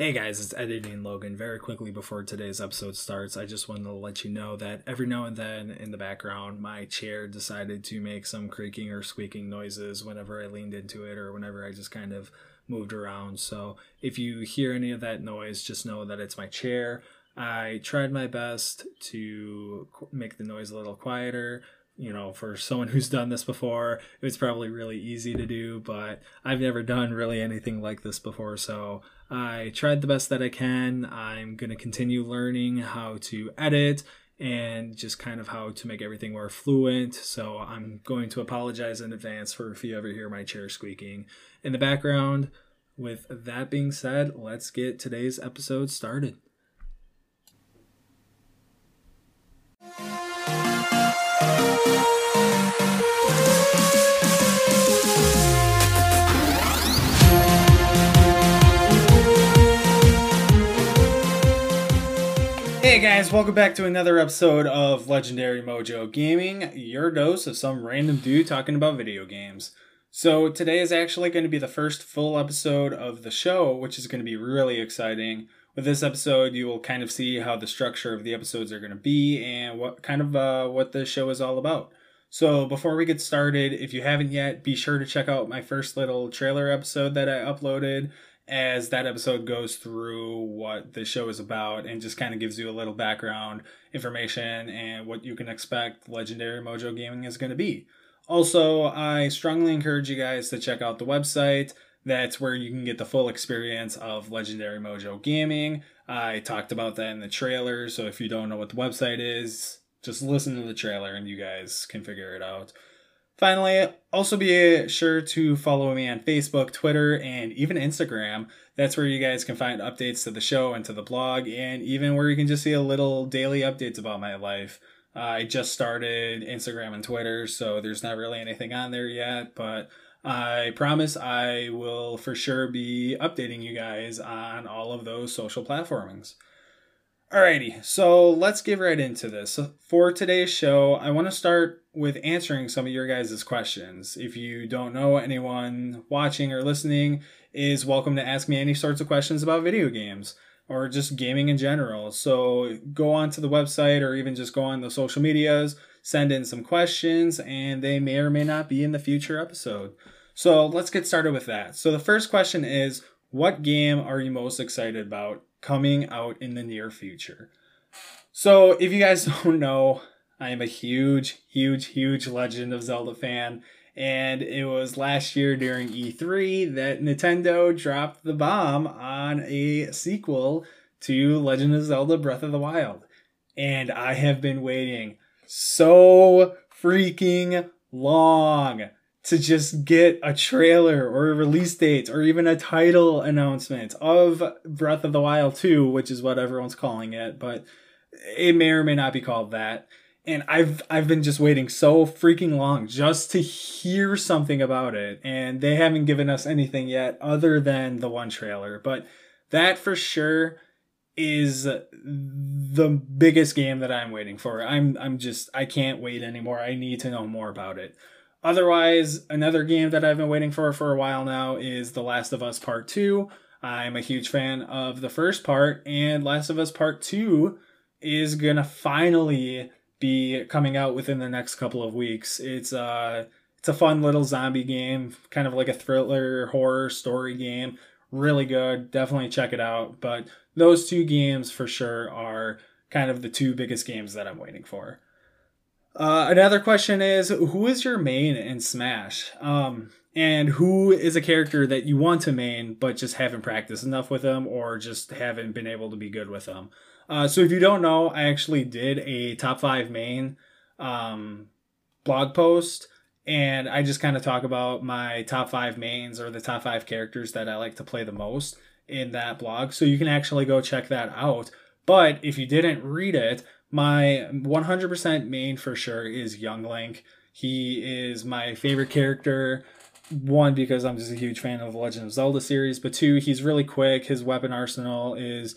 Hey guys, it's Editing Logan. Very quickly before today's episode starts, I just wanted to let you know that every now and then in the background, my chair decided to make some creaking or squeaking noises whenever I leaned into it or whenever I just kind of moved around. So if you hear any of that noise, just know that it's my chair. I tried my best to make the noise a little quieter you know, for someone who's done this before, it was probably really easy to do, but I've never done really anything like this before. So I tried the best that I can. I'm going to continue learning how to edit and just kind of how to make everything more fluent. So I'm going to apologize in advance for if you ever hear my chair squeaking in the background. With that being said, let's get today's episode started. Hey guys, welcome back to another episode of Legendary Mojo Gaming, your dose of some random dude talking about video games. So, today is actually going to be the first full episode of the show, which is going to be really exciting. With this episode, you will kind of see how the structure of the episodes are going to be and what kind of uh, what the show is all about. So, before we get started, if you haven't yet, be sure to check out my first little trailer episode that I uploaded as that episode goes through what the show is about and just kind of gives you a little background information and what you can expect Legendary Mojo Gaming is going to be. Also, I strongly encourage you guys to check out the website. That's where you can get the full experience of Legendary Mojo Gaming. I talked about that in the trailer, so if you don't know what the website is, just listen to the trailer and you guys can figure it out. Finally, also be sure to follow me on Facebook, Twitter, and even Instagram. That's where you guys can find updates to the show and to the blog, and even where you can just see a little daily updates about my life. Uh, I just started Instagram and Twitter, so there's not really anything on there yet, but I promise I will for sure be updating you guys on all of those social platformings. Alrighty, so let's get right into this. For today's show, I want to start with answering some of your guys' questions. If you don't know, anyone watching or listening is welcome to ask me any sorts of questions about video games or just gaming in general. So go on to the website or even just go on the social medias, send in some questions, and they may or may not be in the future episode. So let's get started with that. So the first question is What game are you most excited about coming out in the near future. So, if you guys don't know, I am a huge, huge, huge Legend of Zelda fan. And it was last year during E3 that Nintendo dropped the bomb on a sequel to Legend of Zelda Breath of the Wild. And I have been waiting so freaking long to just get a trailer or a release date or even a title announcement of Breath of the Wild 2, which is what everyone's calling it, but it may or may not be called that. And I've I've been just waiting so freaking long just to hear something about it, and they haven't given us anything yet other than the one trailer. But that for sure is the biggest game that I'm waiting for. I'm I'm just I can't wait anymore. I need to know more about it. Otherwise, another game that I've been waiting for for a while now is The Last of Us Part 2. I'm a huge fan of the first part, and Last of Us Part 2 is gonna finally be coming out within the next couple of weeks. It's uh it's a fun little zombie game, kind of like a thriller horror story game. Really good. Definitely check it out. But those two games for sure are kind of the two biggest games that I'm waiting for. Uh, another question is who is your main in Smash? Um, and who is a character that you want to main but just haven't practiced enough with them or just haven't been able to be good with them? Uh, so if you don't know, I actually did a top five main um, blog post and I just kind of talk about my top five mains or the top five characters that I like to play the most in that blog. So you can actually go check that out. But if you didn't read it, my 100% main for sure is Young Link. He is my favorite character. One, because I'm just a huge fan of the Legend of Zelda series, but two, he's really quick. His weapon arsenal is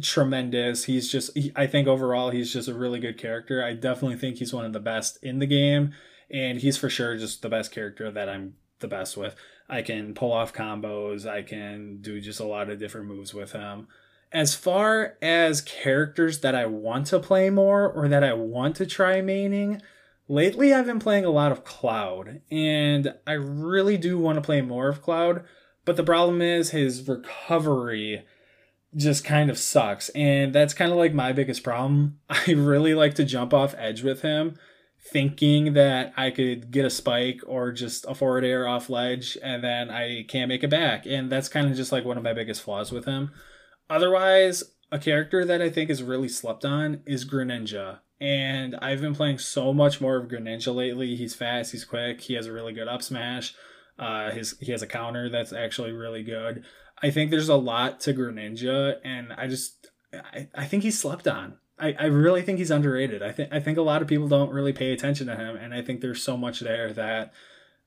tremendous. He's just, he, I think overall, he's just a really good character. I definitely think he's one of the best in the game, and he's for sure just the best character that I'm the best with. I can pull off combos. I can do just a lot of different moves with him. As far as characters that I want to play more or that I want to try maining, lately I've been playing a lot of Cloud, and I really do want to play more of Cloud. But the problem is his recovery just kind of sucks. And that's kind of like my biggest problem. I really like to jump off edge with him, thinking that I could get a spike or just a forward air off ledge, and then I can't make it back. And that's kind of just like one of my biggest flaws with him. Otherwise, a character that I think is really slept on is Greninja. And I've been playing so much more of Greninja lately. He's fast, he's quick, he has a really good up smash. Uh, his he has a counter that's actually really good. I think there's a lot to Greninja, and I just I, I think he's slept on. I, I really think he's underrated. I think I think a lot of people don't really pay attention to him, and I think there's so much there that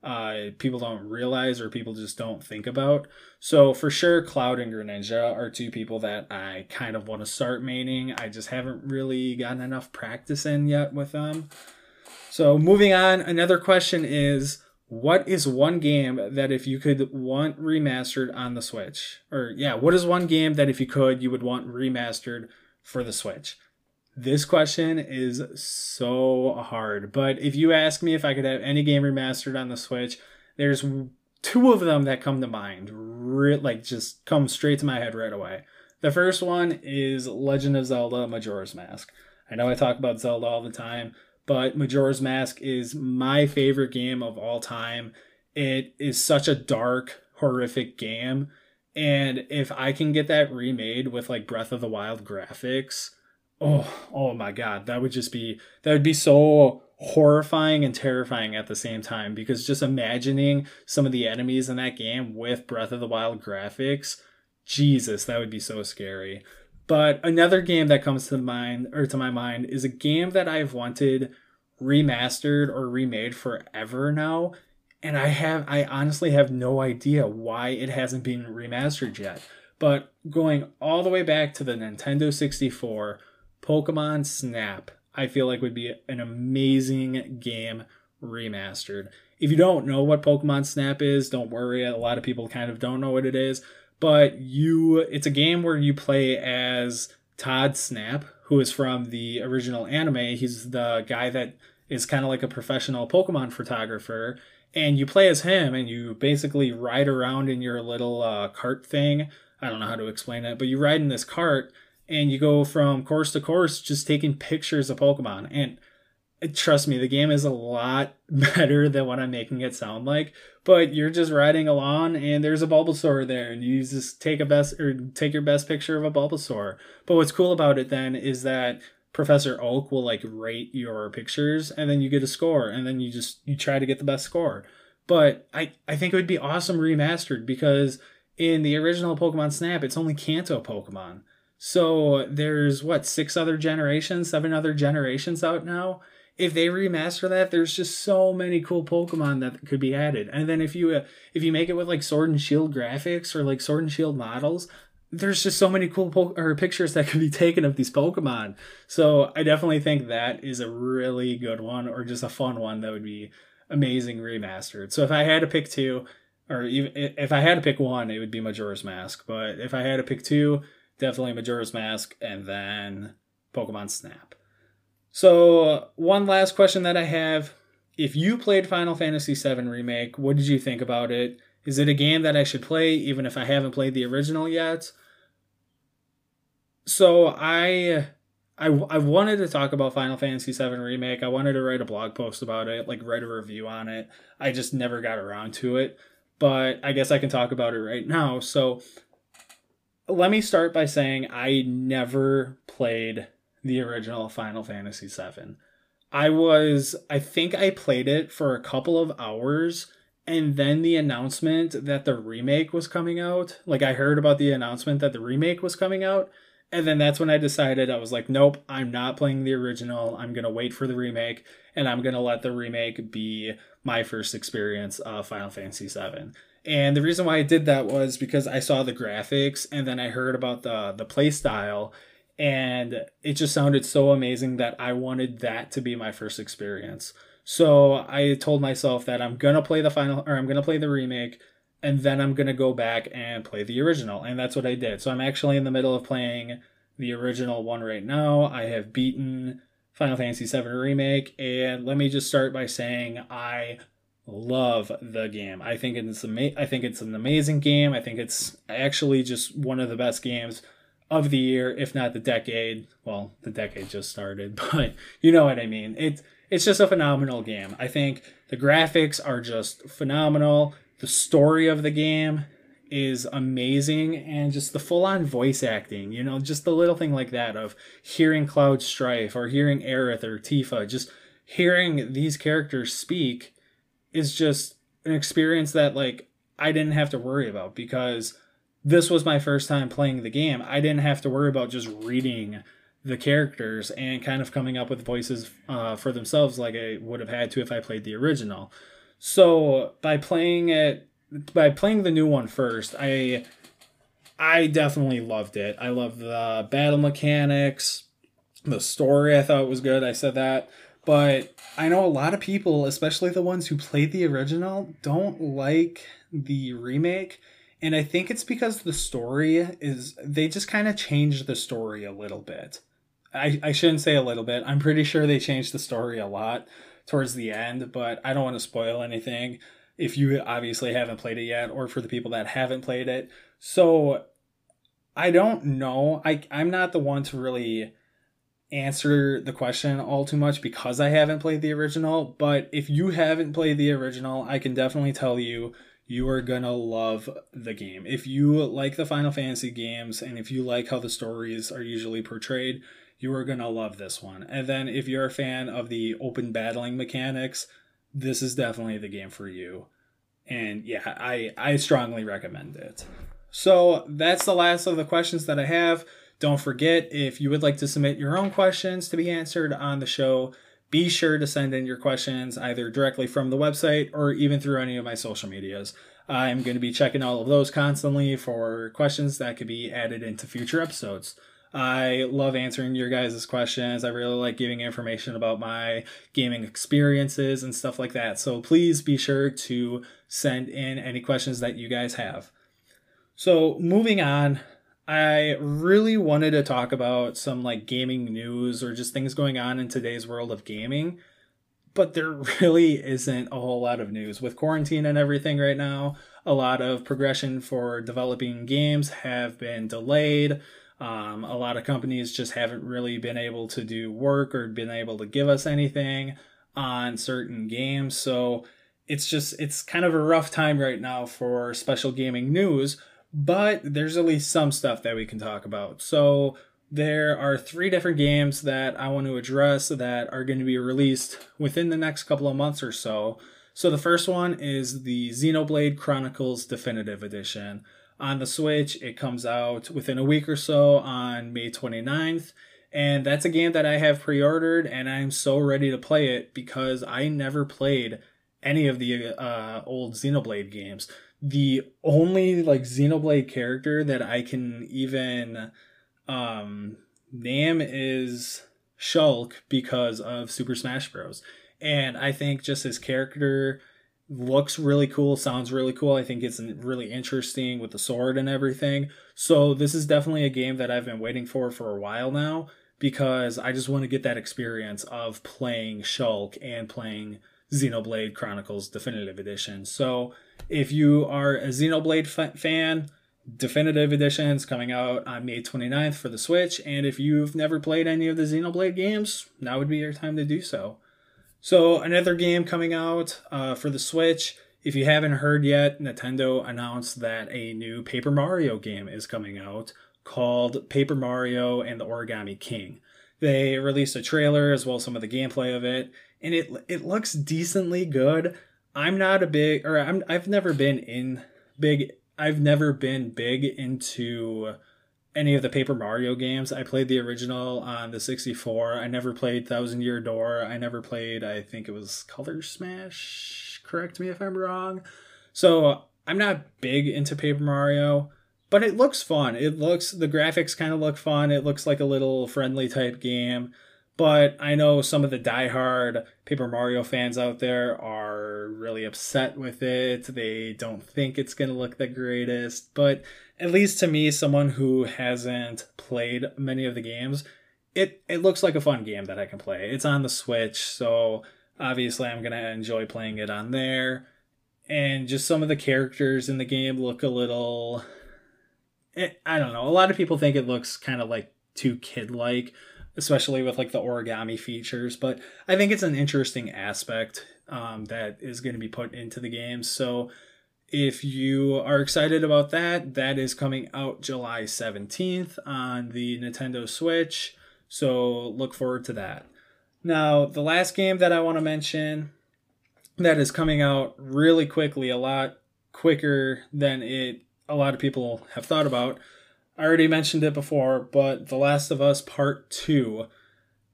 uh, people don't realize or people just don't think about. So for sure, Cloud and Greninja are two people that I kind of want to start maining. I just haven't really gotten enough practice in yet with them. So moving on, another question is what is one game that if you could want remastered on the Switch? Or yeah, what is one game that if you could you would want remastered for the Switch? This question is so hard, but if you ask me if I could have any game remastered on the Switch, there's two of them that come to mind, re- like just come straight to my head right away. The first one is Legend of Zelda Majora's Mask. I know I talk about Zelda all the time, but Majora's Mask is my favorite game of all time. It is such a dark, horrific game. And if I can get that remade with like Breath of the Wild graphics, oh, oh my god, that would just be that would be so horrifying and terrifying at the same time because just imagining some of the enemies in that game with Breath of the Wild graphics, Jesus, that would be so scary. But another game that comes to mind or to my mind is a game that I've wanted remastered or remade forever now and I have I honestly have no idea why it hasn't been remastered yet. But going all the way back to the Nintendo 64, Pokemon Snap, I feel like would be an amazing game remastered. If you don't know what Pokemon Snap is, don't worry. A lot of people kind of don't know what it is but you it's a game where you play as Todd Snap, who is from the original anime. He's the guy that is kind of like a professional Pokemon photographer, and you play as him, and you basically ride around in your little uh, cart thing. I don't know how to explain it, but you ride in this cart and you go from course to course just taking pictures of Pokemon. And uh, trust me, the game is a lot better than what I'm making it sound like. But you're just riding along, and there's a Bulbasaur there, and you just take a best or take your best picture of a Bulbasaur. But what's cool about it then is that Professor Oak will like rate your pictures, and then you get a score, and then you just you try to get the best score. But I I think it would be awesome remastered because in the original Pokemon Snap, it's only Kanto Pokemon. So there's what six other generations, seven other generations out now if they remaster that, there's just so many cool Pokemon that could be added. And then if you uh, if you make it with like Sword and Shield graphics or like Sword and Shield models, there's just so many cool po- or pictures that could be taken of these Pokemon. So I definitely think that is a really good one, or just a fun one that would be amazing remastered. So if I had to pick two, or even if I had to pick one, it would be Majora's Mask. But if I had to pick two, definitely Majora's Mask and then Pokemon Snap. So, one last question that I have. If you played Final Fantasy VII Remake, what did you think about it? Is it a game that I should play even if I haven't played the original yet? So, I I, I wanted to talk about Final Fantasy VII Remake. I wanted to write a blog post about it, like write a review on it. I just never got around to it. But I guess I can talk about it right now. So, let me start by saying I never played the original Final Fantasy VII. I was, I think I played it for a couple of hours, and then the announcement that the remake was coming out, like I heard about the announcement that the remake was coming out, and then that's when I decided I was like, nope, I'm not playing the original. I'm going to wait for the remake, and I'm going to let the remake be my first experience of Final Fantasy VII. And the reason why I did that was because I saw the graphics and then I heard about the the play style and it just sounded so amazing that I wanted that to be my first experience. So I told myself that I'm gonna play the final or I'm gonna play the remake and then I'm to go back and play the original. And that's what I did. So I'm actually in the middle of playing the original one right now. I have beaten Final Fantasy VII Remake, and let me just start by saying I love the game. I think it's ama- I think it's an amazing game. I think it's actually just one of the best games of the year, if not the decade. Well, the decade just started, but you know what I mean. It's it's just a phenomenal game. I think the graphics are just phenomenal. The story of the game is amazing and just the full on voice acting, you know, just the little thing like that of hearing Cloud Strife or hearing Aerith or Tifa, just hearing these characters speak is just an experience that like I didn't have to worry about because this was my first time playing the game. I didn't have to worry about just reading the characters and kind of coming up with voices uh, for themselves like I would have had to if I played the original. So by playing it, by playing the new one first, I I definitely loved it. I love the battle mechanics, the story. I thought was good. I said that. But I know a lot of people, especially the ones who played the original, don't like the remake. And I think it's because the story is, they just kind of changed the story a little bit. I, I shouldn't say a little bit. I'm pretty sure they changed the story a lot towards the end, but I don't want to spoil anything if you obviously haven't played it yet or for the people that haven't played it. So I don't know. I, I'm not the one to really answer the question all too much because I haven't played the original, but if you haven't played the original, I can definitely tell you you are gonna love the game. If you like the Final Fantasy games and if you like how the stories are usually portrayed, you are gonna love this one. And then if you're a fan of the open battling mechanics, this is definitely the game for you. And yeah, I, I strongly recommend it. So that's the last of the questions that I have. Don't forget, if you would like to submit your own questions to be answered on the show, be sure to send in your questions either directly from the website or even through any of my social medias. I'm going to be checking all of those constantly for questions that could be added into future episodes. I love answering your guys' questions. I really like giving information about my gaming experiences and stuff like that. So please be sure to send in any questions that you guys have. So, moving on, I really wanted to talk about some like gaming news or just things going on in today's world of gaming. But there really isn't a whole lot of news. With quarantine and everything right now, a lot of progression for developing games have been delayed. Um, a lot of companies just haven't really been able to do work or been able to give us anything on certain games. So it's just, it's kind of a rough time right now for special gaming news but there's at least some stuff that we can talk about. So there are three different games that I want to address that are going to be released within the next couple of months or so. So the first one is the Xenoblade Chronicles Definitive Edition. On the Switch, it comes out within a week or so on May 29th. And that's a game that I have pre ordered, and I'm so ready to play it because I never played any of the uh, old Xenoblade games the only like Xenoblade character that I can even um name is Shulk because of Super Smash Bros. And I think just his character looks really cool, sounds really cool. I think it's really interesting with the sword and everything. So this is definitely a game that I've been waiting for for a while now because I just want to get that experience of playing Shulk and playing Xenoblade Chronicles Definitive Edition. So if you are a Xenoblade f- fan, Definitive Edition is coming out on May 29th for the Switch, and if you've never played any of the Xenoblade games, now would be your time to do so. So, another game coming out uh, for the Switch. If you haven't heard yet, Nintendo announced that a new Paper Mario game is coming out called Paper Mario and the Origami King. They released a trailer as well as some of the gameplay of it, and it it looks decently good. I'm not a big or I'm I've never been in big I've never been big into any of the Paper Mario games. I played the original on the 64. I never played Thousand Year Door. I never played I think it was Color Smash. Correct me if I'm wrong. So I'm not big into Paper Mario, but it looks fun. It looks the graphics kind of look fun. It looks like a little friendly type game. But I know some of the die-hard Paper Mario fans out there are really upset with it. They don't think it's going to look the greatest. But at least to me, someone who hasn't played many of the games, it, it looks like a fun game that I can play. It's on the Switch, so obviously I'm going to enjoy playing it on there. And just some of the characters in the game look a little. Eh, I don't know. A lot of people think it looks kind of like too kid like especially with like the origami features. But I think it's an interesting aspect um, that is going to be put into the game. So if you are excited about that, that is coming out July 17th on the Nintendo Switch. So look forward to that. Now, the last game that I want to mention that is coming out really quickly, a lot quicker than it a lot of people have thought about I already mentioned it before, but The Last of Us Part 2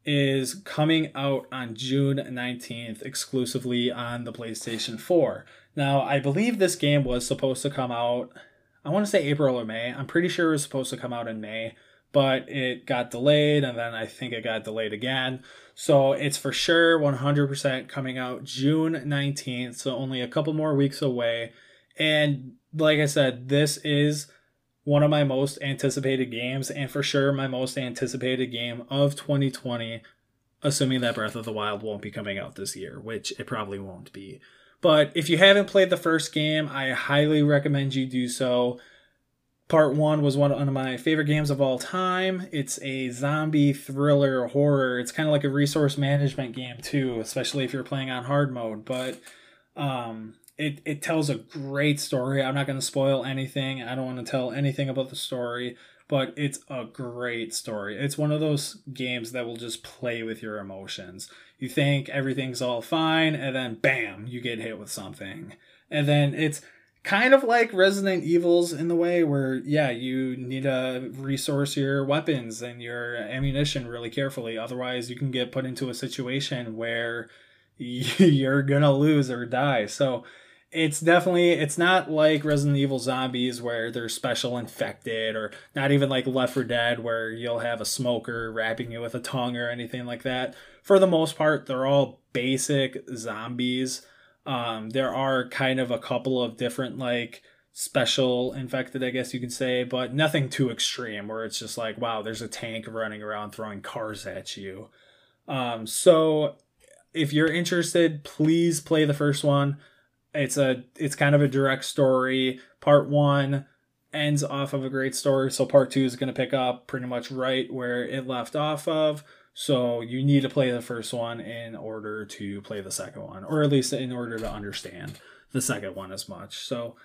is coming out on June 19th exclusively on the PlayStation 4. Now, I believe this game was supposed to come out, I want to say April or May. I'm pretty sure it was supposed to come out in May, but it got delayed and then I think it got delayed again. So it's for sure 100% coming out June 19th, so only a couple more weeks away. And like I said, this is one of my most anticipated games, and for sure my most anticipated game of 2020, assuming that Breath of the Wild won't be coming out this year, which it probably won't be. But if you haven't played the first game, I highly recommend you do so. Part 1 was one of my favorite games of all time. It's a zombie thriller horror. It's kind of like a resource management game, too, especially if you're playing on hard mode. But um, it, it tells a great story. I'm not going to spoil anything. I don't want to tell anything about the story, but it's a great story. It's one of those games that will just play with your emotions. You think everything's all fine, and then bam, you get hit with something. And then it's kind of like Resident Evils in the way where, yeah, you need to resource your weapons and your ammunition really carefully. Otherwise, you can get put into a situation where you're gonna lose or die. So it's definitely it's not like Resident Evil zombies where they're special infected or not even like Left 4 Dead where you'll have a smoker wrapping you with a tongue or anything like that. For the most part, they're all basic zombies. Um, there are kind of a couple of different like special infected, I guess you could say, but nothing too extreme where it's just like, wow, there's a tank running around throwing cars at you. Um, so if you're interested, please play the first one it's a it's kind of a direct story. Part one ends off of a great story, so part two is going to pick up pretty much right where it left off of. So you need to play the first one in order to play the second one, or at least in order to understand the second one as much. So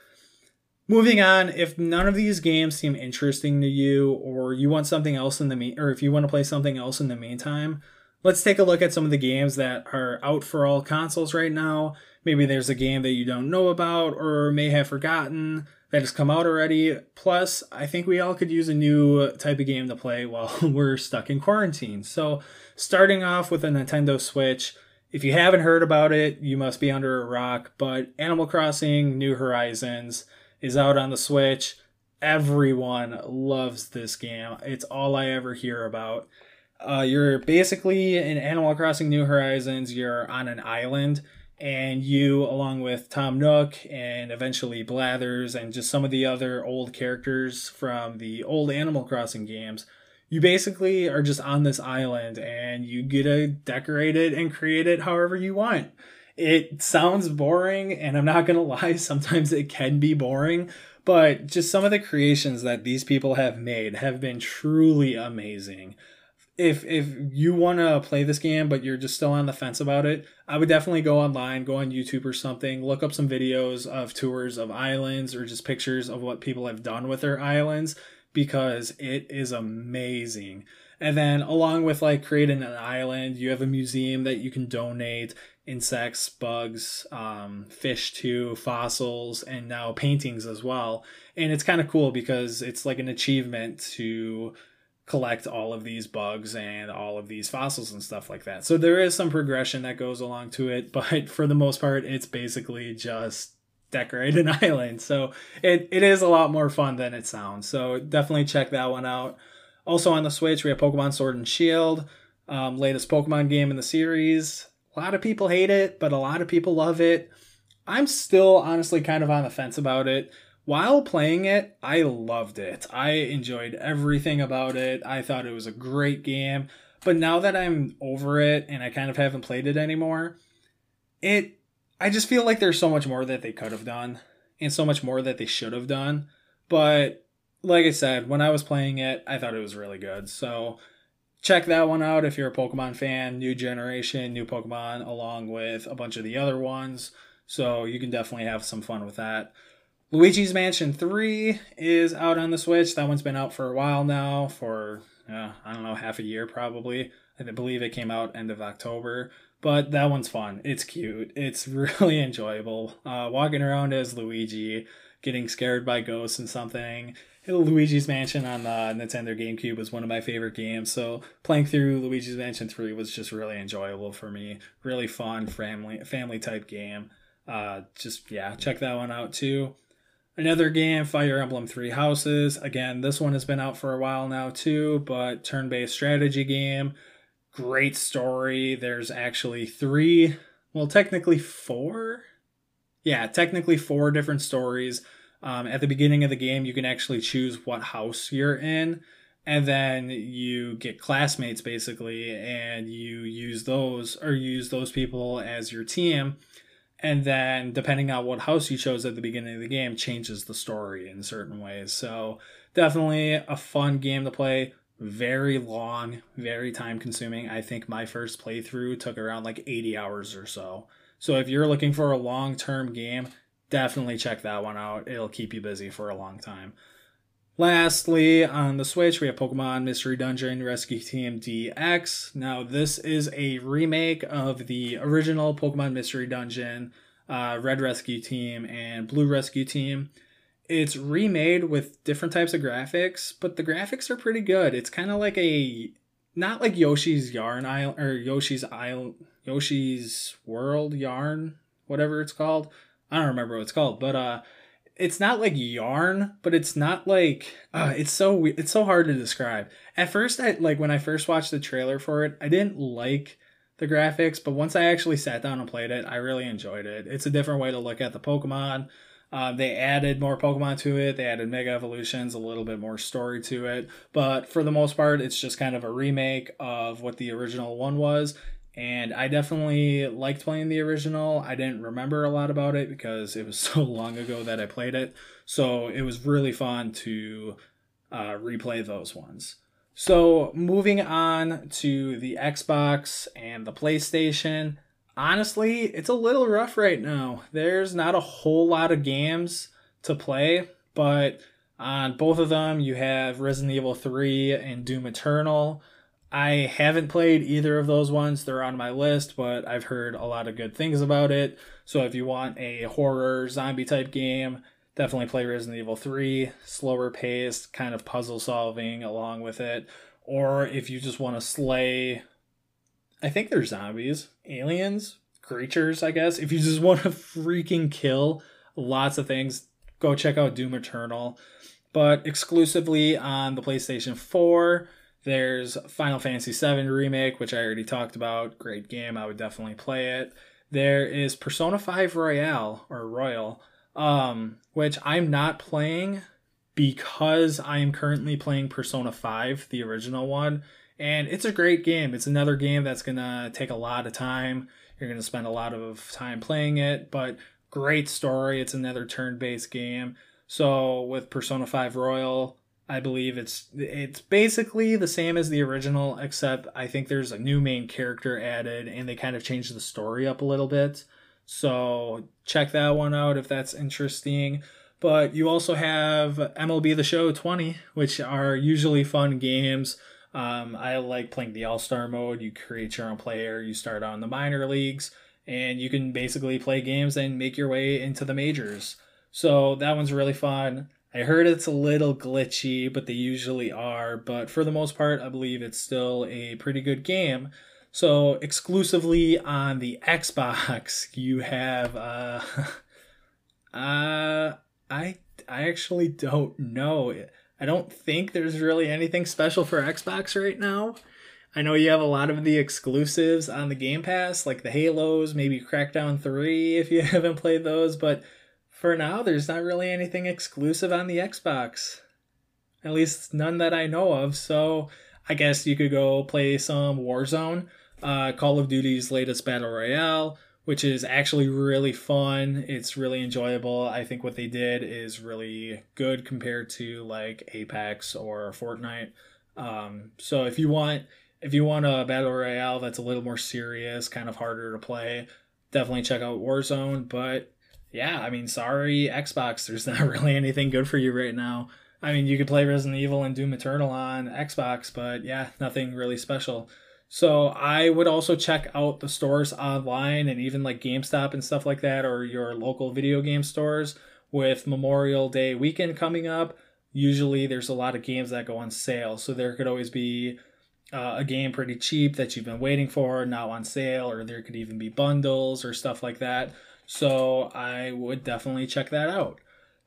moving on, if none of these games seem interesting to you, or you want something else in the mean, or if you want to play something else in the meantime, let's take a look at some of the games that are out for all consoles right now Maybe there's a game that you don't know about or may have forgotten that has come out already. Plus, I think we all could use a new type of game to play while we're stuck in quarantine. So, starting off with a Nintendo Switch, if you haven't heard about it, you must be under a rock. But Animal Crossing New Horizons is out on the Switch. Everyone loves this game. It's all I ever hear about. Uh, you're basically in Animal Crossing New Horizons, you're on an island and you, along with Tom Nook and eventually Blathers and just some of the other old characters from the old Animal Crossing games, you basically are just on this island and you get to decorate it and create it however you want. It sounds boring, and I'm not gonna lie, sometimes it can be boring, but just some of the creations that these people have made have been truly amazing if if you want to play this game but you're just still on the fence about it i would definitely go online go on youtube or something look up some videos of tours of islands or just pictures of what people have done with their islands because it is amazing. And then along with like creating an island you have a museum that you can donate insects bugs um, fish to fossils and now paintings as well. And it's kind of cool because it's like an achievement to collect all of these bugs and all of these fossils and stuff like that. So there is some progression that goes along to it, but for the most part, it's basically just decorate an island. So it, it is a lot more fun than it sounds. So definitely check that one out. Also on the Switch, we have Pokemon Sword and Shield. um, latest Pokemon game in the series. A lot of people hate it, but a lot of people love it. I'm still honestly kind of on the fence about it. While playing it, I loved it. I enjoyed everything about it. I thought it was a great game. But now that I'm over it and I kind of haven't played it anymore, it I just feel like there's so much more that they could have done and so much more that they should have done. But like I said, when I was playing it, I thought it was really good. So check that one out if you're a Pokemon fan, new generation, new Pokemon, along with a bunch of the other ones. So you can definitely have some fun with that. Luigi's Mansion 3 is out on the Switch. That one's been out for a while now, for, uh, I don't know, half a year probably. I believe it came out end of October. But that one's fun. It's cute. It's really enjoyable. Uh, walking around as Luigi, getting scared by ghosts and something. Luigi's Mansion on the Nintendo GameCube was one of my favorite games. So playing through Luigi's Mansion 3 was just really enjoyable for me. Really fun family family type game. Uh, just yeah, check that one out too. Another game, Fire Emblem Three Houses. Again, this one has been out for a while now too, but turn based strategy game. Great story. There's actually three, well, technically four. Yeah, technically four different stories. Um, at the beginning of the game, you can actually choose what house you're in, and then you get classmates basically, and you use those or use those people as your team and then depending on what house you chose at the beginning of the game changes the story in certain ways. So definitely a fun game to play. Very long very time consuming i think my first playthrough took around like 80 hours or so. So if you're looking for a long term game definitely check that one out. It'll keep you busy for a long time Lastly, on the Switch, we have Pokemon Mystery Dungeon Rescue Team DX. Now, this is a remake of the original Pokemon Mystery Dungeon, uh, Red Rescue Team, and Blue Rescue Team. It's remade with different types of graphics, but the graphics are pretty good. It's kind of like a not like Yoshi's Yarn Island or Yoshi's Island, Yoshi's World Yarn, whatever it's called. I don't remember what it's called, but uh, it's not like yarn, but it's not like uh, it's so it's so hard to describe. At first, I like when I first watched the trailer for it, I didn't like the graphics, but once I actually sat down and played it, I really enjoyed it. It's a different way to look at the Pokemon. Uh, they added more Pokemon to it. They added Mega Evolutions, a little bit more story to it. But for the most part, it's just kind of a remake of what the original one was and I definitely liked playing the original. I didn't remember a lot about it because it was so long ago that I played it. So it was really fun to uh, replay those ones. So moving on to the Xbox and the PlayStation. Honestly, it's a little rough right now. There's not a whole lot of games to play, but on both of them you have Resident Evil 3 and Doom Eternal. I haven't played either of those ones. They're on my list, but I've heard a lot of good things about it. So if you want a horror zombie type game, definitely play Resident Evil 3. Slower paced, kind of puzzle solving along with it. Or if you just want to slay, I think they're zombies, aliens, creatures, I guess. If you just want to freaking kill lots of things, go check out Doom Eternal. But exclusively on the PlayStation 4 there's Final Fantasy VII Remake, which I already talked about. Great game. I would definitely play it. There is Persona 5 Royale or Royal, um, which I'm not playing because I am currently playing Persona 5, the original one. And it's a great game. It's another game that's going to take a lot of time. You're going to spend a lot of time playing it, but great story. It's another turn based game. So with Persona 5 Royal, I believe it's it's basically the same as the original, except I think there's a new main character added, and they kind of changed the story up a little bit. So check that one out if that's interesting. But you also have MLB The Show 20, which are usually fun games. Um, I like playing the All Star mode. You create your own player. You start on the minor leagues, and you can basically play games and make your way into the majors. So that one's really fun. I heard it's a little glitchy, but they usually are. But for the most part, I believe it's still a pretty good game. So exclusively on the Xbox, you have uh, uh, I I actually don't know. I don't think there's really anything special for Xbox right now. I know you have a lot of the exclusives on the Game Pass, like the Halos, maybe Crackdown 3 if you haven't played those, but for now, there's not really anything exclusive on the Xbox. At least none that I know of, so I guess you could go play some Warzone, uh, Call of Duty's latest Battle Royale, which is actually really fun. It's really enjoyable. I think what they did is really good compared to like Apex or Fortnite. Um, so if you want if you want a battle royale that's a little more serious, kind of harder to play, definitely check out Warzone. But yeah, I mean, sorry, Xbox, there's not really anything good for you right now. I mean, you could play Resident Evil and Doom Eternal on Xbox, but yeah, nothing really special. So I would also check out the stores online and even like GameStop and stuff like that, or your local video game stores with Memorial Day weekend coming up. Usually there's a lot of games that go on sale, so there could always be uh, a game pretty cheap that you've been waiting for, now on sale, or there could even be bundles or stuff like that. So I would definitely check that out.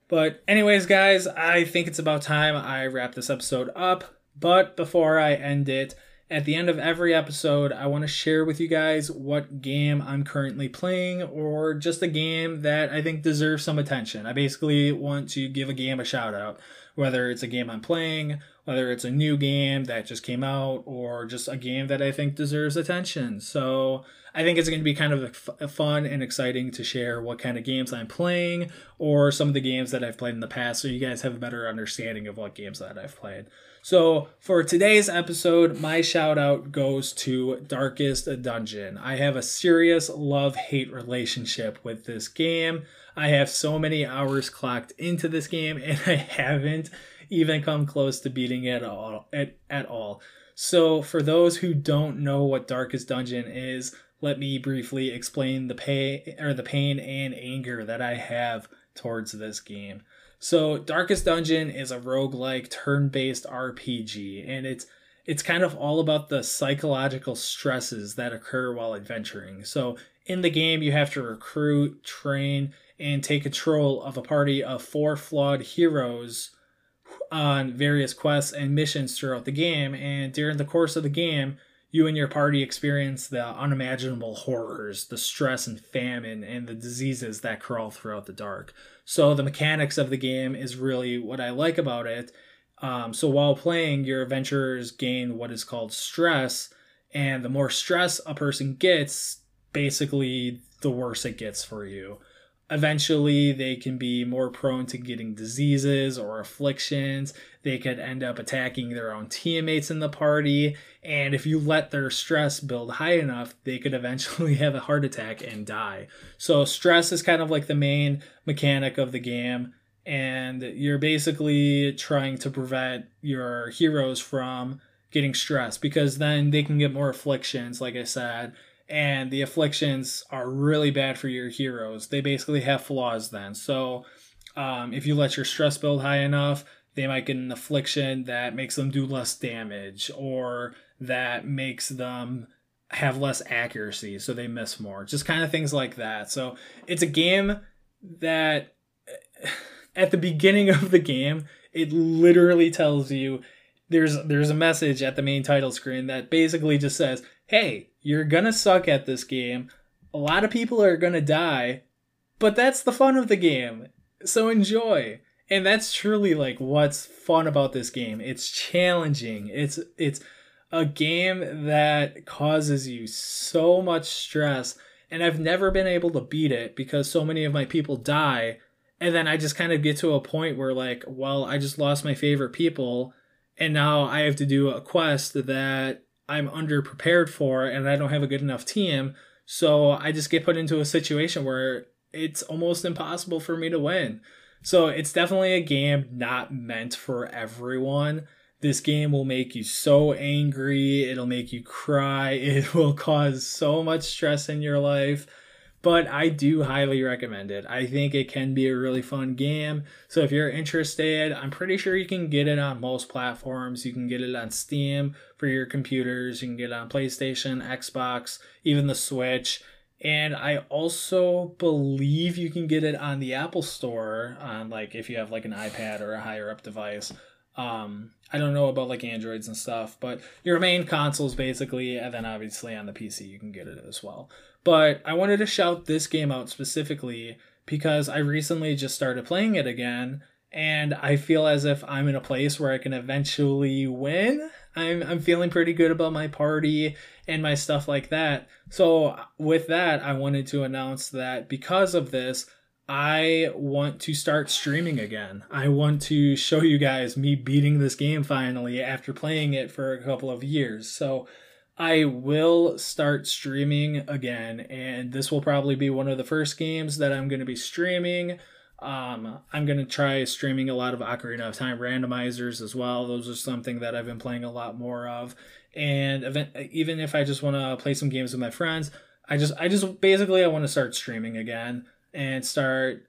But, anyways, guys, I think it's about time I wrap this episode up. But before I end it, at the end of every episode, I want to share with you guys what game I'm currently playing or just a game that I think deserves some attention. I basically want to give a game a shout out, whether it's a game I'm playing, whether it's a new game that just came out, or just a game that I think deserves attention. So I think it's going to be kind of fun and exciting to share what kind of games I'm playing or some of the games that I've played in the past so you guys have a better understanding of what games that I've played. So for today's episode, my shout out goes to Darkest Dungeon. I have a serious love hate relationship with this game. I have so many hours clocked into this game and I haven't even come close to beating it at all at, at all. So for those who don't know what Darkest Dungeon is, let me briefly explain the pain or the pain and anger that I have towards this game. So Darkest Dungeon is a roguelike turn-based RPG and it's it's kind of all about the psychological stresses that occur while adventuring. So in the game you have to recruit, train and take control of a party of four flawed heroes on various quests and missions throughout the game and during the course of the game you and your party experience the unimaginable horrors, the stress and famine, and the diseases that crawl throughout the dark. So, the mechanics of the game is really what I like about it. Um, so, while playing, your adventurers gain what is called stress, and the more stress a person gets, basically, the worse it gets for you eventually they can be more prone to getting diseases or afflictions. They could end up attacking their own teammates in the party. And if you let their stress build high enough, they could eventually have a heart attack and die. So, stress is kind of like the main mechanic of the game. And you're basically trying to prevent your heroes from getting stressed because then they can get more afflictions, like I said, and the afflictions are really bad for your heroes. They basically have flaws then. So um, if you let your stress build high enough, they might get an affliction that makes them do less damage or that makes them have less accuracy so they miss more. Just kind of things like that. So it's a game that at the beginning of the game, it literally tells you there's there's a message at the main title screen that basically just says, "Hey, you're gonna suck at this game. A lot of people are gonna die, but that's the fun of the game. So enjoy." And that's truly like what's fun about this game. It's challenging. It's it's a game that causes you so much stress and I've never been able to beat it because so many of my people die and then I just kind of get to a point where like, well, I just lost my favorite people and now I have to do a quest that I'm underprepared for and I don't have a good enough team. So I just get put into a situation where it's almost impossible for me to win. So it's definitely a game not meant for everyone. This game will make you so angry, it'll make you cry, it will cause so much stress in your life but I do highly recommend it. I think it can be a really fun game. So if you're interested, I'm pretty sure you can get it on most platforms. You can get it on Steam for your computers, you can get it on PlayStation, Xbox, even the Switch. And I also believe you can get it on the Apple Store on like if you have like an iPad or a higher up device. Um, I don't know about like Androids and stuff, but your main consoles basically, and then obviously on the PC you can get it as well. But I wanted to shout this game out specifically because I recently just started playing it again, and I feel as if I'm in a place where I can eventually win. I'm I'm feeling pretty good about my party and my stuff like that. So with that, I wanted to announce that because of this, I want to start streaming again. I want to show you guys me beating this game finally after playing it for a couple of years. So I will start streaming again, and this will probably be one of the first games that I'm going to be streaming. Um, I'm going to try streaming a lot of Ocarina of Time randomizers as well. Those are something that I've been playing a lot more of. And event, even if I just want to play some games with my friends, I just, I just basically I want to start streaming again and start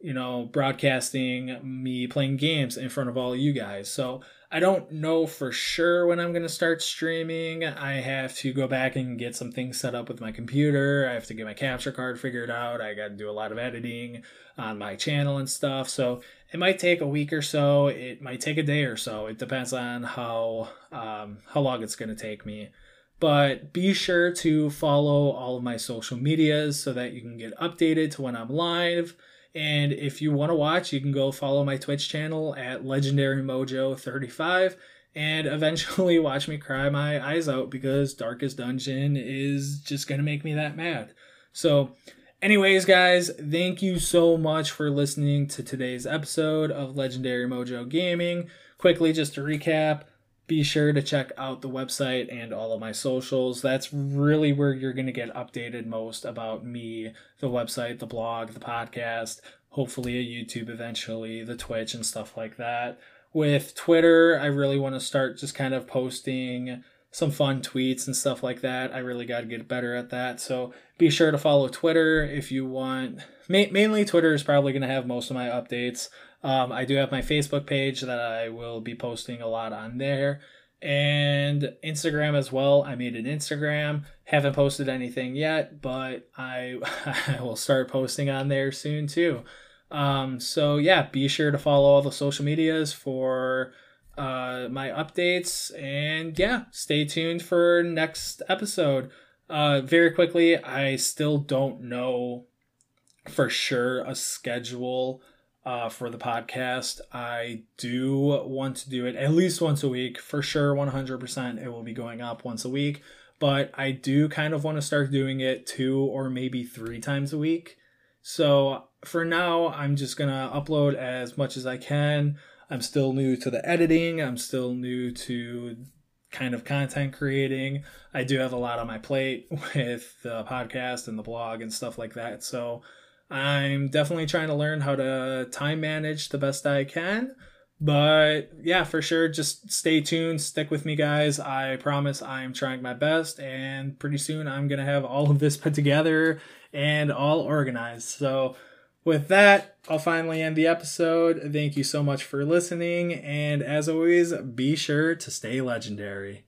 you know broadcasting me playing games in front of all you guys. So i don't know for sure when i'm going to start streaming. I have to go back and get some things set up with my computer. I have to get my capture card figured out. I got to do a lot of editing on my channel and stuff. So it might take a week or so. It might take a day or so. It depends on how um, how long it's going to take me but be sure to follow all of my social medias so that you can get updated to when I'm live. And if you want to watch, you can go follow my Twitch channel at Legendary Mojo 35 and eventually watch me cry my eyes out because Darkest Dungeon is just going to make me that mad. So, anyways, guys, thank you so much for listening to today's episode of Legendary Mojo Gaming. Quickly, just to recap, be sure to check out the website and all of my socials. That's really where you're going to get updated most about me, the website, the blog, the podcast, hopefully a YouTube eventually, the Twitch and stuff like that. With Twitter, I really want to start just kind of posting some fun tweets and stuff like that. I really got to get better at that. So be sure to follow Twitter if you want. Ma- mainly, Twitter is probably going to have most of my updates. Um, I do have my Facebook page that I will be posting a lot on there. And Instagram as well. I made an Instagram. Haven't posted anything yet, but I, I will start posting on there soon too. Um, so yeah, be sure to follow all the social medias for uh, my updates. And yeah, stay tuned for next episode. Uh, very quickly, I still don't know for sure a schedule uh, for the podcast. I do want to do it at least once a week. For sure, 100% it will be going up once a week. But I do kind of want to start doing it two or maybe three times a week. So for now, I'm just going to upload as much as I can. I'm still new to the editing, I'm still new to kind of content creating. I do have a lot on my plate with the podcast and the blog and stuff like that. So I'm definitely trying to learn how to time manage the best I can. But yeah, for sure, just stay tuned, stick with me, guys. I promise I'm trying my best, and pretty soon I'm gonna have all of this put together and all organized. So, with that, I'll finally end the episode. Thank you so much for listening, and as always, be sure to stay legendary.